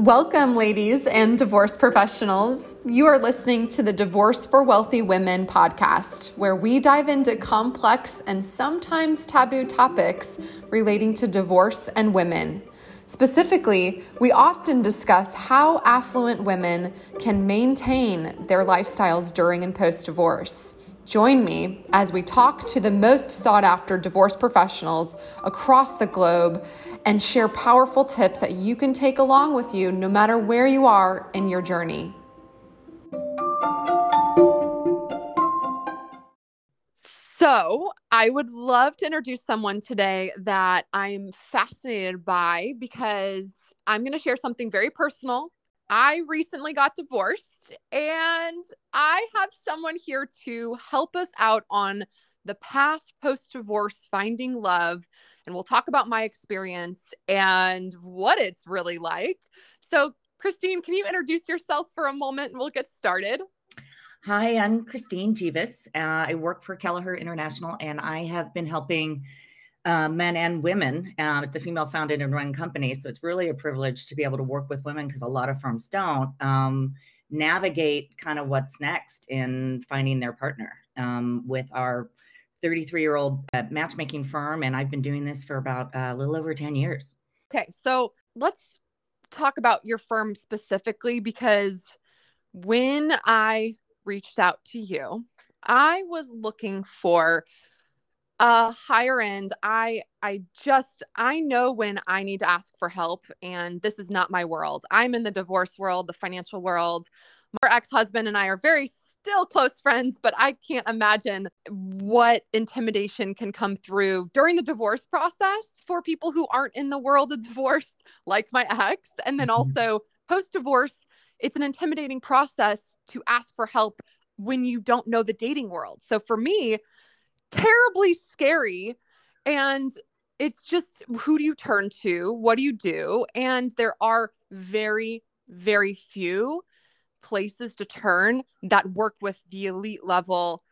Welcome, ladies and divorce professionals. You are listening to the Divorce for Wealthy Women podcast, where we dive into complex and sometimes taboo topics relating to divorce and women. Specifically, we often discuss how affluent women can maintain their lifestyles during and post divorce. Join me as we talk to the most sought after divorce professionals across the globe and share powerful tips that you can take along with you no matter where you are in your journey. So, I would love to introduce someone today that I'm fascinated by because I'm going to share something very personal I recently got divorced and I have someone here to help us out on the path post divorce finding love. And we'll talk about my experience and what it's really like. So, Christine, can you introduce yourself for a moment and we'll get started? Hi, I'm Christine Jeevis. Uh, I work for Kelleher International and I have been helping uh, men and women. Um, it's a female founded and run company. So it's really a privilege to be able to work with women because a lot of firms don't um, navigate kind of what's next in finding their partner um, with our 33 year old uh, matchmaking firm. And I've been doing this for about uh, a little over 10 years. Okay. So let's talk about your firm specifically because when I reached out to you, I was looking for uh higher end i i just i know when i need to ask for help and this is not my world. I'm in the divorce world the financial world. My ex-husband and i are very still close friends but i can't imagine what intimidation can come through during the divorce process for people who aren't in the world of divorce like my ex. And then mm-hmm. also post divorce it's an intimidating process to ask for help when you don't know the dating world. So for me terribly scary. And it's just who do you turn to? What do you do? And there are very, very few places to turn that work with the elite level.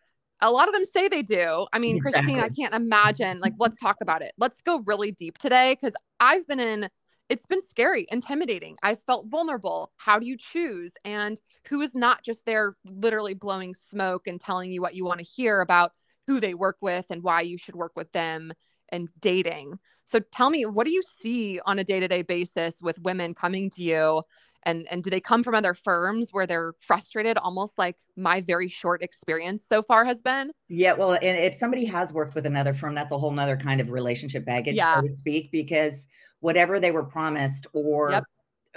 A lot of them say they do. I mean, exactly. Christine, I can't imagine. Like, let's talk about it. Let's go really deep today because I've been in, it's been scary, intimidating. I felt vulnerable. How do you choose? And who is not just there literally blowing smoke and telling you what you want to hear about who they work with and why you should work with them and dating. So tell me, what do you see on a day-to-day basis with women coming to you? And, and do they come from other firms where they're frustrated, almost like my very short experience so far has been? Yeah, well, and if somebody has worked with another firm, that's a whole nother kind of relationship baggage, yeah. so to speak, because whatever they were promised or yep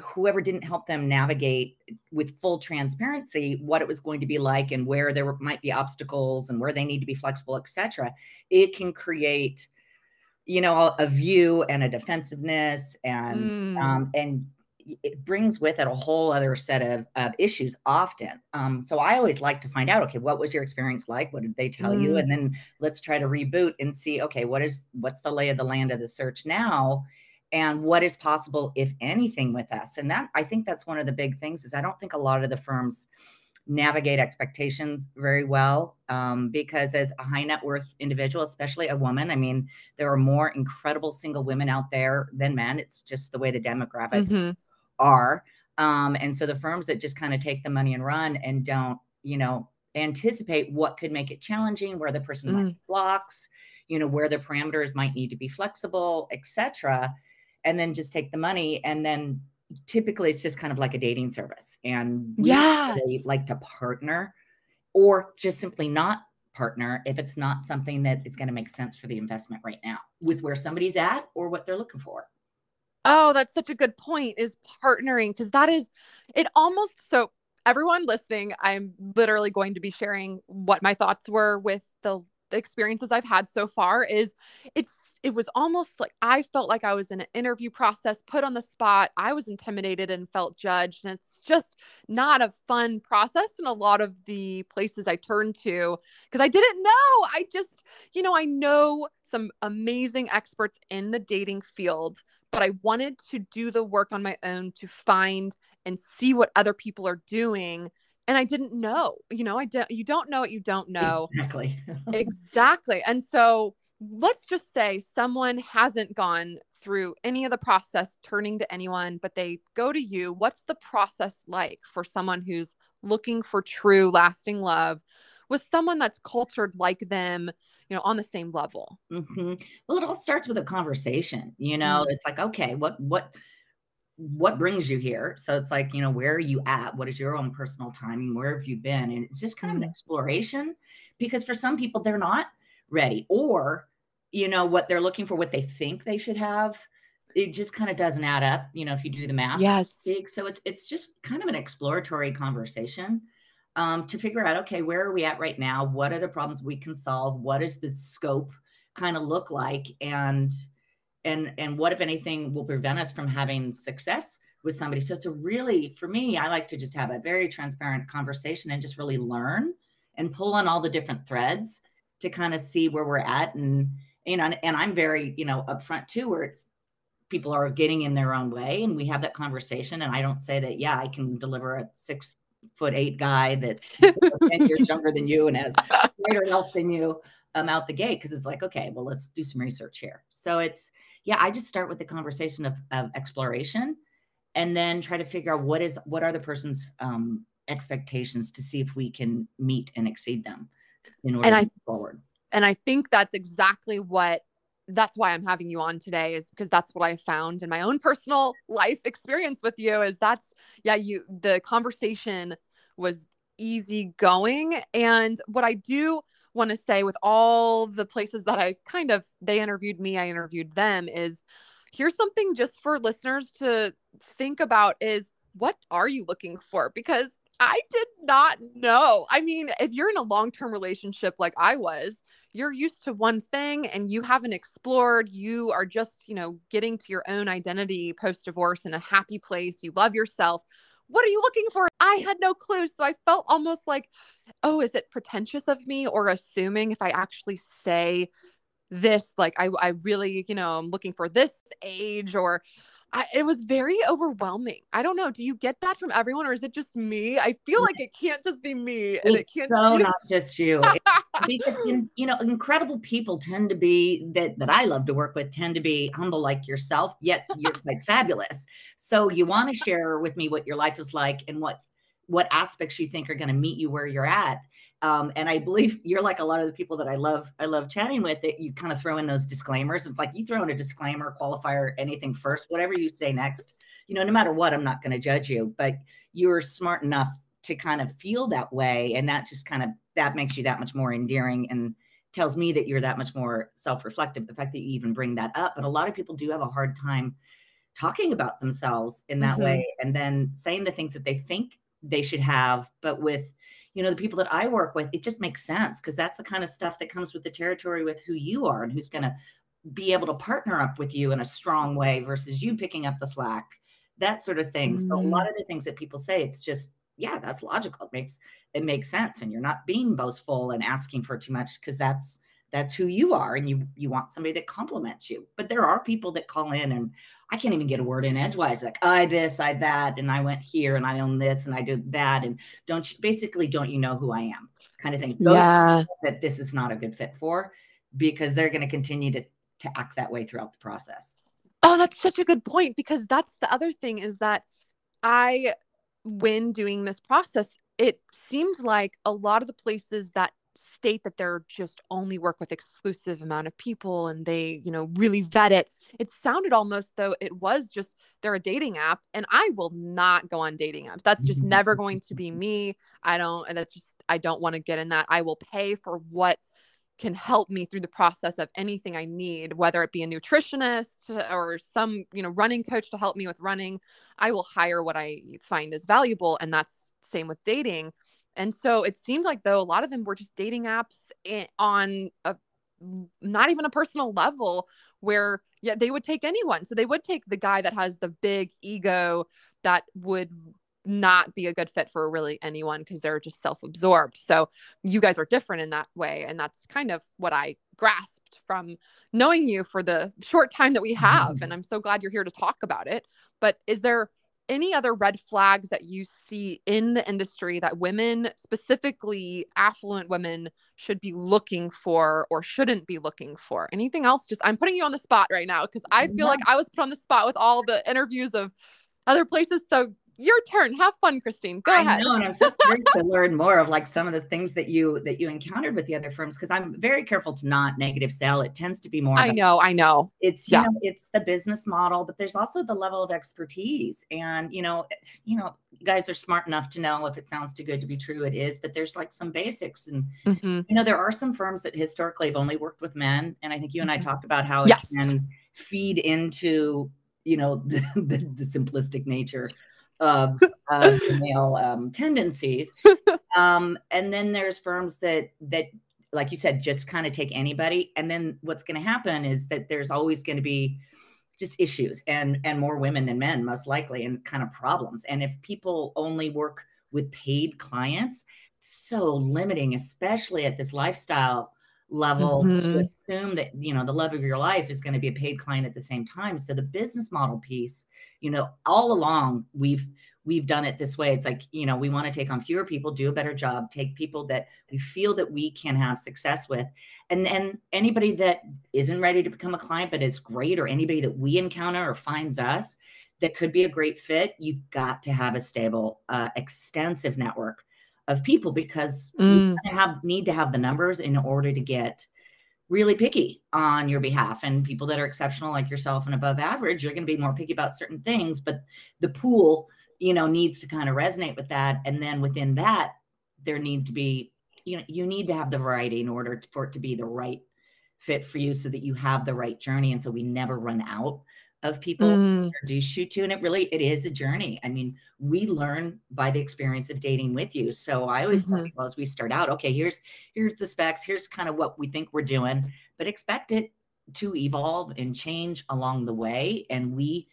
whoever didn't help them navigate with full transparency what it was going to be like and where there might be obstacles and where they need to be flexible etc it can create you know a view and a defensiveness and mm. um, and it brings with it a whole other set of, of issues often um, so i always like to find out okay what was your experience like what did they tell mm. you and then let's try to reboot and see okay what is what's the lay of the land of the search now and what is possible if anything with us and that i think that's one of the big things is i don't think a lot of the firms navigate expectations very well um, because as a high net worth individual especially a woman i mean there are more incredible single women out there than men it's just the way the demographics mm-hmm. are um, and so the firms that just kind of take the money and run and don't you know anticipate what could make it challenging where the person mm. might blocks you know where the parameters might need to be flexible etc and then just take the money and then typically it's just kind of like a dating service. And yeah really like to partner or just simply not partner if it's not something that is going to make sense for the investment right now with where somebody's at or what they're looking for. Oh that's such a good point is partnering because that is it almost so everyone listening i'm literally going to be sharing what my thoughts were with the experiences I've had so far is it's it was almost like I felt like I was in an interview process, put on the spot. I was intimidated and felt judged. And it's just not a fun process in a lot of the places I turned to because I didn't know. I just, you know, I know some amazing experts in the dating field, but I wanted to do the work on my own to find and see what other people are doing and I didn't know, you know, I don't, you don't know what you don't know. Exactly. exactly. And so let's just say someone hasn't gone through any of the process turning to anyone, but they go to you, what's the process like for someone who's looking for true lasting love with someone that's cultured like them, you know, on the same level? Mm-hmm. Well, it all starts with a conversation. You know, mm-hmm. it's like, okay, what, what, what brings you here? So it's like, you know, where are you at? What is your own personal timing? Where have you been? And it's just kind of an mm-hmm. exploration because for some people, they're not ready or, you know, what they're looking for, what they think they should have. It just kind of doesn't add up, you know, if you do the math. Yes. So it's it's just kind of an exploratory conversation um, to figure out, okay, where are we at right now? What are the problems we can solve? What does the scope kind of look like? And and and what if anything will prevent us from having success with somebody? So it's a really for me i like to just have a very transparent conversation and just really learn and pull on all the different threads to kind of see where we're at. And you know and i'm very you know upfront too where it's people are getting in their own way and we have that conversation and i don't say that yeah i can deliver a six foot eight guy that's 10 years younger than you and has greater health than you um, out the gate because it's like okay well let's do some research here so it's yeah, I just start with the conversation of, of exploration and then try to figure out what is what are the person's um, expectations to see if we can meet and exceed them in order and I, forward. And I think that's exactly what that's why I'm having you on today is because that's what I found in my own personal life experience with you is that's yeah, you the conversation was easy going and what I do want to say with all the places that I kind of they interviewed me, I interviewed them is here's something just for listeners to think about is what are you looking for? Because I did not know. I mean, if you're in a long-term relationship like I was, you're used to one thing and you haven't explored. You are just, you know, getting to your own identity post divorce in a happy place. You love yourself what are you looking for? I had no clue. So I felt almost like, oh, is it pretentious of me or assuming if I actually say this, like I, I really, you know, I'm looking for this age or I, it was very overwhelming. I don't know. Do you get that from everyone, or is it just me? I feel like it can't just be me, and it's it can't. So be- not just you, because you know, incredible people tend to be that that I love to work with tend to be humble like yourself, yet you're quite fabulous. So you want to share with me what your life is like and what what aspects you think are going to meet you where you're at um, and I believe you're like a lot of the people that I love, I love chatting with that you kind of throw in those disclaimers. It's like you throw in a disclaimer, qualifier, anything first, whatever you say next, you know, no matter what, I'm not going to judge you, but you're smart enough to kind of feel that way. And that just kind of, that makes you that much more endearing and tells me that you're that much more self-reflective. The fact that you even bring that up, but a lot of people do have a hard time talking about themselves in that mm-hmm. way and then saying the things that they think they should have, but with, you know, the people that I work with, it just makes sense because that's the kind of stuff that comes with the territory with who you are and who's going to be able to partner up with you in a strong way versus you picking up the slack, that sort of thing. Mm-hmm. So a lot mm-hmm. of the things that people say, it's just, yeah, that's logical. It makes it makes sense. And you're not being boastful and asking for too much because that's that's who you are and you you want somebody that compliments you. But there are people that call in and i can't even get a word in edgewise like i this i that and i went here and i own this and i do that and don't you basically don't you know who i am kind of thing. Those yeah. that this is not a good fit for because they're going to continue to to act that way throughout the process. Oh that's such a good point because that's the other thing is that i when doing this process it seemed like a lot of the places that state that they're just only work with exclusive amount of people and they you know really vet it. It sounded almost though it was just they're a dating app and i will not go on dating apps. That's just never going to be me. I don't and that's just i don't want to get in that. I will pay for what can help me through the process of anything i need whether it be a nutritionist or some you know running coach to help me with running. I will hire what i find is valuable and that's same with dating and so it seemed like though a lot of them were just dating apps on a not even a personal level where yeah they would take anyone. So they would take the guy that has the big ego that would not be a good fit for really anyone because they're just self-absorbed. So you guys are different in that way and that's kind of what I grasped from knowing you for the short time that we have mm-hmm. and I'm so glad you're here to talk about it. But is there any other red flags that you see in the industry that women, specifically affluent women, should be looking for or shouldn't be looking for? Anything else? Just I'm putting you on the spot right now because I feel yeah. like I was put on the spot with all the interviews of other places. So your turn. Have fun, Christine. Go I ahead. Know, and I'm so curious to learn more of like some of the things that you that you encountered with the other firms because I'm very careful to not negative sell. It tends to be more. I know, I know. It's yeah, know, it's the business model, but there's also the level of expertise. And you know, you know, you guys are smart enough to know if it sounds too good to be true, it is. But there's like some basics, and mm-hmm. you know, there are some firms that historically have only worked with men, and I think you and I mm-hmm. talked about how yes. it can feed into you know the, the, the simplistic nature of, of male um, tendencies. Um, and then there's firms that that, like you said, just kind of take anybody. And then what's going to happen is that there's always going to be just issues and and more women than men most likely and kind of problems. And if people only work with paid clients, so limiting, especially at this lifestyle level mm-hmm. to assume that you know the love of your life is going to be a paid client at the same time. So the business model piece you know all along we've we've done it this way. It's like you know we want to take on fewer people do a better job take people that we feel that we can have success with. And then anybody that isn't ready to become a client but is great or anybody that we encounter or finds us that could be a great fit you've got to have a stable uh, extensive network of people because mm. you have need to have the numbers in order to get really picky on your behalf. And people that are exceptional like yourself and above average you're going to be more picky about certain things but the pool you know needs to kind of resonate with that. And then within that there need to be you know you need to have the variety in order for it to be the right fit for you so that you have the right journey. And so we never run out of people mm. introduce you to and it really it is a journey i mean we learn by the experience of dating with you so i always mm-hmm. tell people as we start out okay here's here's the specs here's kind of what we think we're doing but expect it to evolve and change along the way and we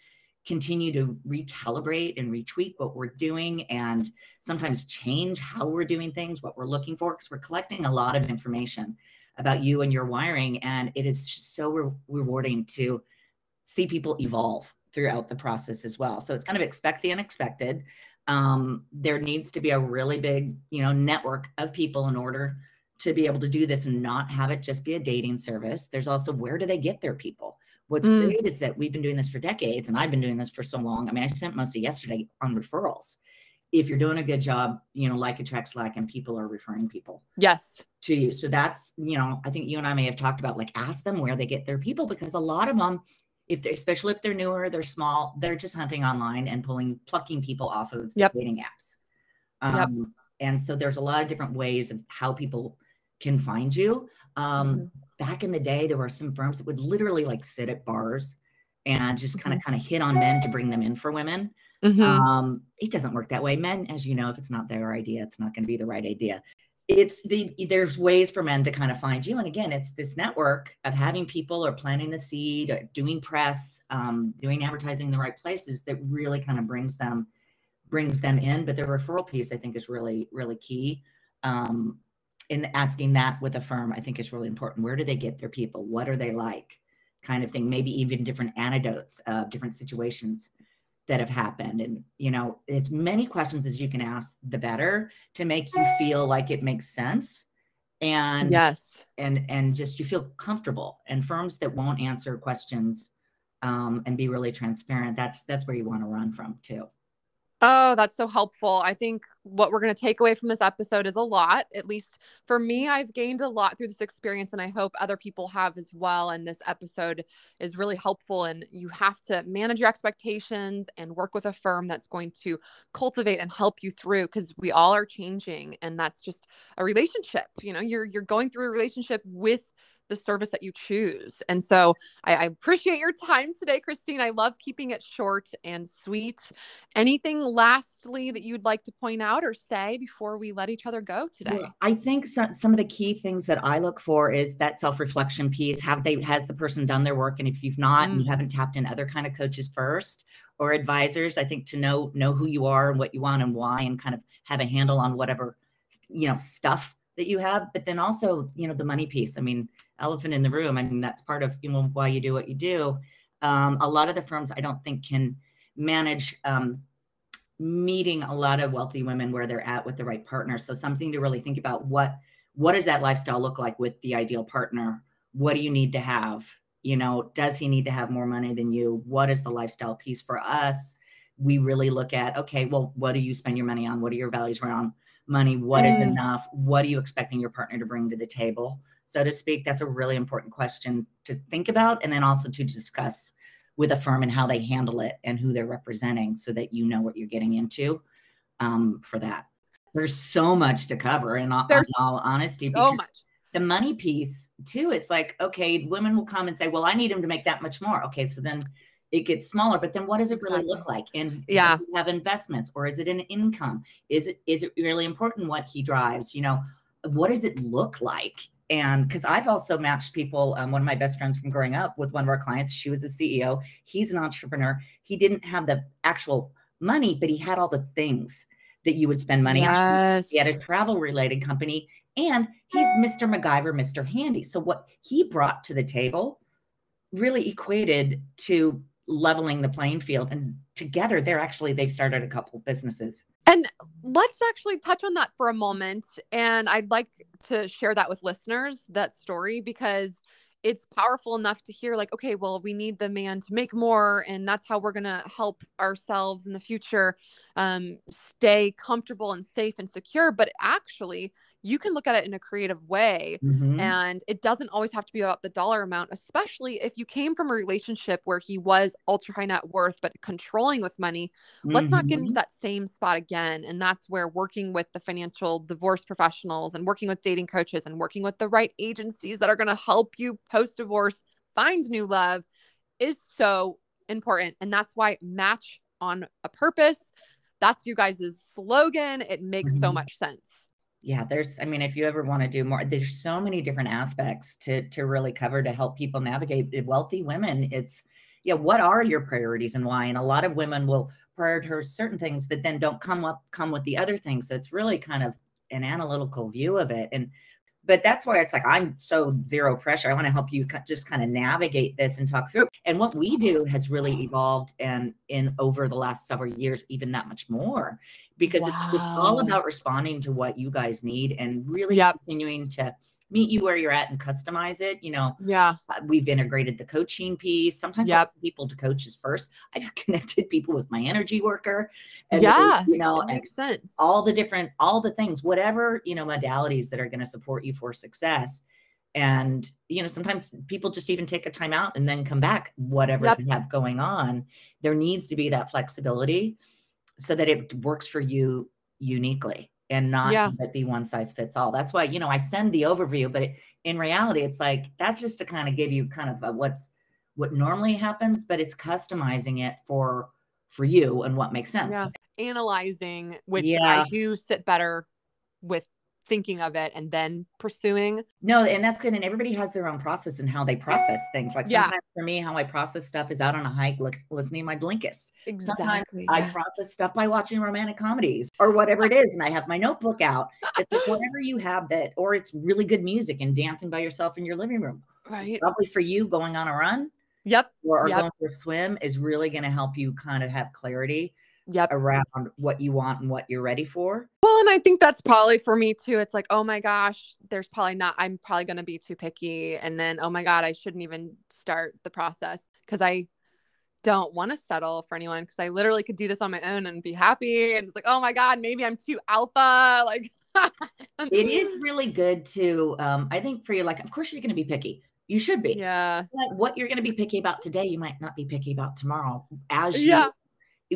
continue to recalibrate and retweak what we're doing and sometimes change how we're doing things what we're looking for because we're collecting a lot of information about you and your wiring and it is so re- rewarding to see people evolve throughout the process as well. So it's kind of expect the unexpected. Um, there needs to be a really big, you know, network of people in order to be able to do this and not have it just be a dating service. There's also where do they get their people? What's mm. great is that we've been doing this for decades and I've been doing this for so long. I mean, I spent most of yesterday on referrals. If you're doing a good job, you know, like attracts like, and people are referring people. Yes. To you. So that's, you know, I think you and I may have talked about like ask them where they get their people because a lot of them if they're especially if they're newer, they're small, they're just hunting online and pulling plucking people off of yep. dating apps. Um, yep. And so there's a lot of different ways of how people can find you. Um, mm-hmm. Back in the day, there were some firms that would literally like sit at bars and just kind of kind of hit on men to bring them in for women. Mm-hmm. Um, it doesn't work that way. Men, as you know, if it's not their idea, it's not going to be the right idea it's the there's ways for men to kind of find you. And again it's this network of having people or planting the seed or doing press um, doing advertising in the right places that really kind of brings them brings them in. But the referral piece i think is really really key. Um, in asking that with a firm i think is really important. Where do they get their people? What are they like? Kind of thing. Maybe even different anecdotes of different situations that have happened. And you know as many questions as you can ask the better to make you feel like it makes sense. And yes. and and just you feel comfortable. And firms that won't answer questions um, and be really transparent that's that's where you want to run from too Oh, that's so helpful. I think what we're going to take away from this episode is a lot. At least for me, I've gained a lot through this experience, and I hope other people have as well. And this episode is really helpful. And you have to manage your expectations and work with a firm that's going to cultivate and help you through because we all are changing. And that's just a relationship. You know, you're you're going through a relationship with the service that you choose. And so I, I, appreciate your time today, Christine. I love keeping it short and sweet. Anything lastly that you'd like to point out or say before we let each other go today? Well, I think so, some of the key things that I look for is that self-reflection piece. Have they has the person done their work? And if you've not mm. and you haven't tapped in other kind of coaches first or advisors, I think to know know who you are and what you want and why and kind of have a handle on whatever you know stuff that you have but then also you know the money piece i mean elephant in the room i mean that's part of you know why you do what you do um, a lot of the firms i don't think can manage um, meeting a lot of wealthy women where they're at with the right partner. So something to really think about what what does that lifestyle look like with the ideal partner? What do you need to have? You know, does he need to have more money than you? What is the lifestyle piece for us? We really look at okay, well, what do you spend your money on? What are your values around money? What mm. is enough? What are you expecting your partner to bring to the table? So to speak, that's a really important question to think about and then also to discuss with a firm and how they handle it and who they're representing so that you know what you're getting into um, for that. There's so much to cover in all, in all honesty. So much. The money piece too, it's like, okay, women will come and say, well, I need him to make that much more. Okay. So then it gets smaller, but then what does it really look like? And yeah, have investments or is it an income? Is it, is it really important what he drives? You know, what does it look like? And because I've also matched people, um, one of my best friends from growing up with one of our clients, she was a CEO. He's an entrepreneur. He didn't have the actual money, but he had all the things that you would spend money yes. on. He had a travel related company and he's Mr. MacGyver, Mr. Handy. So what he brought to the table really equated to leveling the playing field. And together they're actually, they've started a couple businesses. And let's actually touch on that for a moment. And I'd like to share that with listeners, that story, because it's powerful enough to hear, like, okay, well, we need the man to make more. And that's how we're going to help ourselves in the future um, stay comfortable and safe and secure. But actually, you can look at it in a creative way mm-hmm. and it doesn't always have to be about the dollar amount especially if you came from a relationship where he was ultra high net worth but controlling with money mm-hmm. let's not get into mm-hmm. that same spot again and that's where working with the financial divorce professionals and working with dating coaches and working with the right agencies that are going to help you post divorce find new love is so important and that's why match on a purpose that's you guys' slogan it makes mm-hmm. so much sense yeah there's i mean if you ever want to do more there's so many different aspects to to really cover to help people navigate eh, wealthy women it's yeah what are your priorities and why? And a lot of women will prioritize certain things that then don't come up come with the other things. So it's really kind of an analytical view of it. And but that's why it's like i'm so zero pressure i want to help you just kind of navigate this and talk through and what we do has really evolved and in over the last several years even that much more because wow. it's, it's, all about responding to what you guys need and really yep. continuing to meet you where you're at and customize it. You know, yeah, uh, we've integrated the coaching piece. Sometimes yep. people to coaches first. I've connected people with my energy worker. And yeah, you know, makes sense. All the different, all the things, whatever you know, modalities that are going to support you for success. And you know, sometimes people just even take a time out and then come back, whatever yep. you have going on. There needs to be that flexibility so that it works for you uniquely and not yeah. that be one size fits all. That's why, you know, I send the overview, but it, in reality, it's like that's just to kind of give you kind of a, what's what normally happens, but it's customizing it for for you and what makes sense. Yeah. Analyzing, which yeah. I do sit better with thinking of it and then pursuing. No, and that's good. And everybody has their own process and how they process things. Like sometimes for me, how I process stuff is out on a hike, look, listening to my Blinkist. Exactly. Sometimes I process stuff by watching romantic comedies or whatever it is. And I have my notebook out. It's like whatever you have that, or it's really good music and dancing by yourself in your living room. Right. Probably for you going on a run. Yep. Or, or yep. going for a swim is really going to help you kind of have clarity yep. around what you want and what you're ready for. Well, and I think that's probably for me too. It's like, oh my gosh, there's probably not, I'm probably going to be too picky. And then, oh my God, I shouldn't even start the process because I don't want to settle for anyone because I literally could do this on my own and be happy. And it's like, oh my God, maybe I'm too alpha. Like, it is really good to, um, I think for you, like, of course you're going to be picky. You should be. Yeah. But what you're going to be picky about today, you might not be picky about tomorrow as you yeah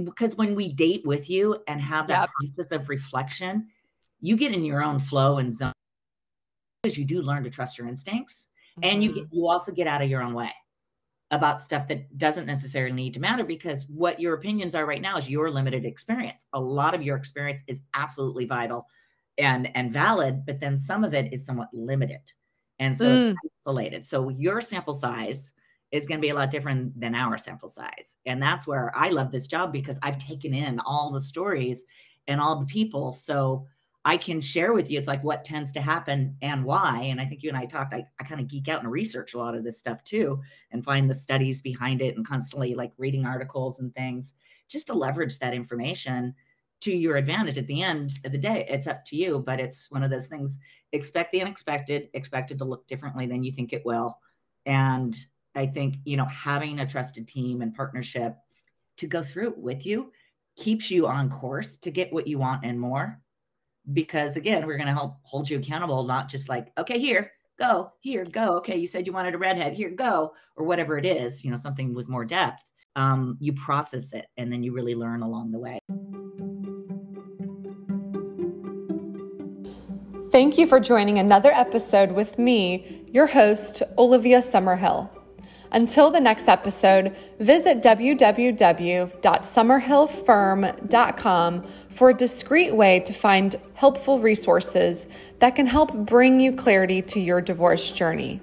because when we date with you and have that yep. process of reflection, you get in your own flow and zone because you do learn to trust your instincts mm-hmm. and you get, mm-hmm. you also get out of your own way about stuff that doesn't necessarily need to matter because what your opinions are right now is your limited experience. A lot of your experience is absolutely vital and and valid, but then some of it is somewhat limited. And so mm. it's isolated. So your sample size is going to be a lot different than our sample size. And that's where I love this job because I've taken in all the stories and all the people. So I can share with you, it's like what tends to happen and why. And I think you and I talked, I, I kind of geek out and research a lot of this stuff too and find the studies behind it and constantly like reading articles and things just to leverage that information to your advantage at the end of the day. It's up to you, but it's one of those things expect the unexpected, expect it to look differently than you think it will. And I think, you know, having a trusted team and partnership to go through it with you keeps you on course to get what you want and more. Because again, we're going to help hold you accountable, not just like, okay, here, go, here, go. Okay, you said you wanted a redhead, here, go, or whatever it is, you know, something with more depth. Um, you process it and then you really learn along the way. Thank you for joining another episode with me, your host, Olivia Summerhill. Until the next episode, visit www.summerhillfirm.com for a discreet way to find helpful resources that can help bring you clarity to your divorce journey.